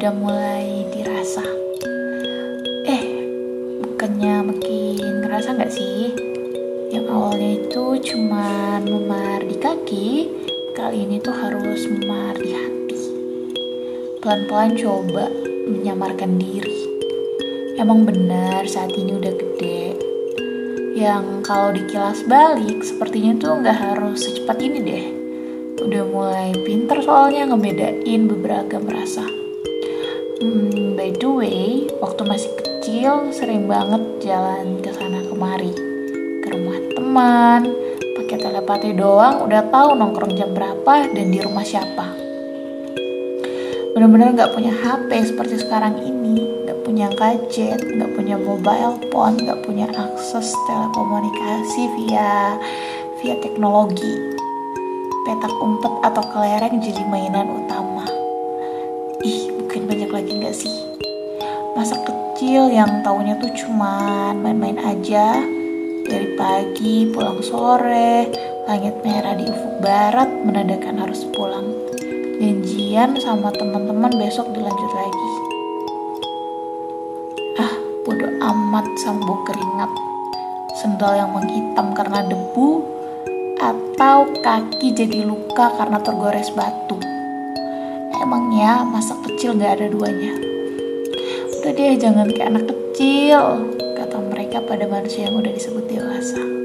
udah mulai dirasa. Eh, bukannya makin ngerasa nggak sih? Yang awalnya itu cuma memar di kaki, kali ini tuh harus memar di hati. Pelan-pelan coba menyamarkan diri. Emang benar saat ini udah gede. Yang kalau dikilas balik, sepertinya tuh nggak harus secepat ini deh. Udah mulai pinter soalnya ngebedain beberapa rasa. Hmm, by the way, waktu masih kecil sering banget jalan ke sana kemari. Ke rumah teman, pakai telepati doang udah tahu nongkrong jam berapa dan di rumah siapa. Bener-bener gak punya HP seperti sekarang ini, gak punya gadget, gak punya mobile phone, gak punya akses telekomunikasi via via teknologi petak umpet atau kelereng jadi mainan utama. Ih, mungkin banyak lagi gak sih? Masa kecil yang taunya tuh cuman main-main aja dari pagi pulang sore, langit merah di ufuk barat menandakan harus pulang. Janjian sama teman-teman besok dilanjut lagi. Ah, bodoh amat sambo keringat. Sendal yang menghitam karena debu, atau kaki jadi luka karena tergores batu. Emangnya masa kecil gak ada duanya? Udah deh jangan kayak anak kecil, kata mereka pada manusia yang udah disebut dewasa.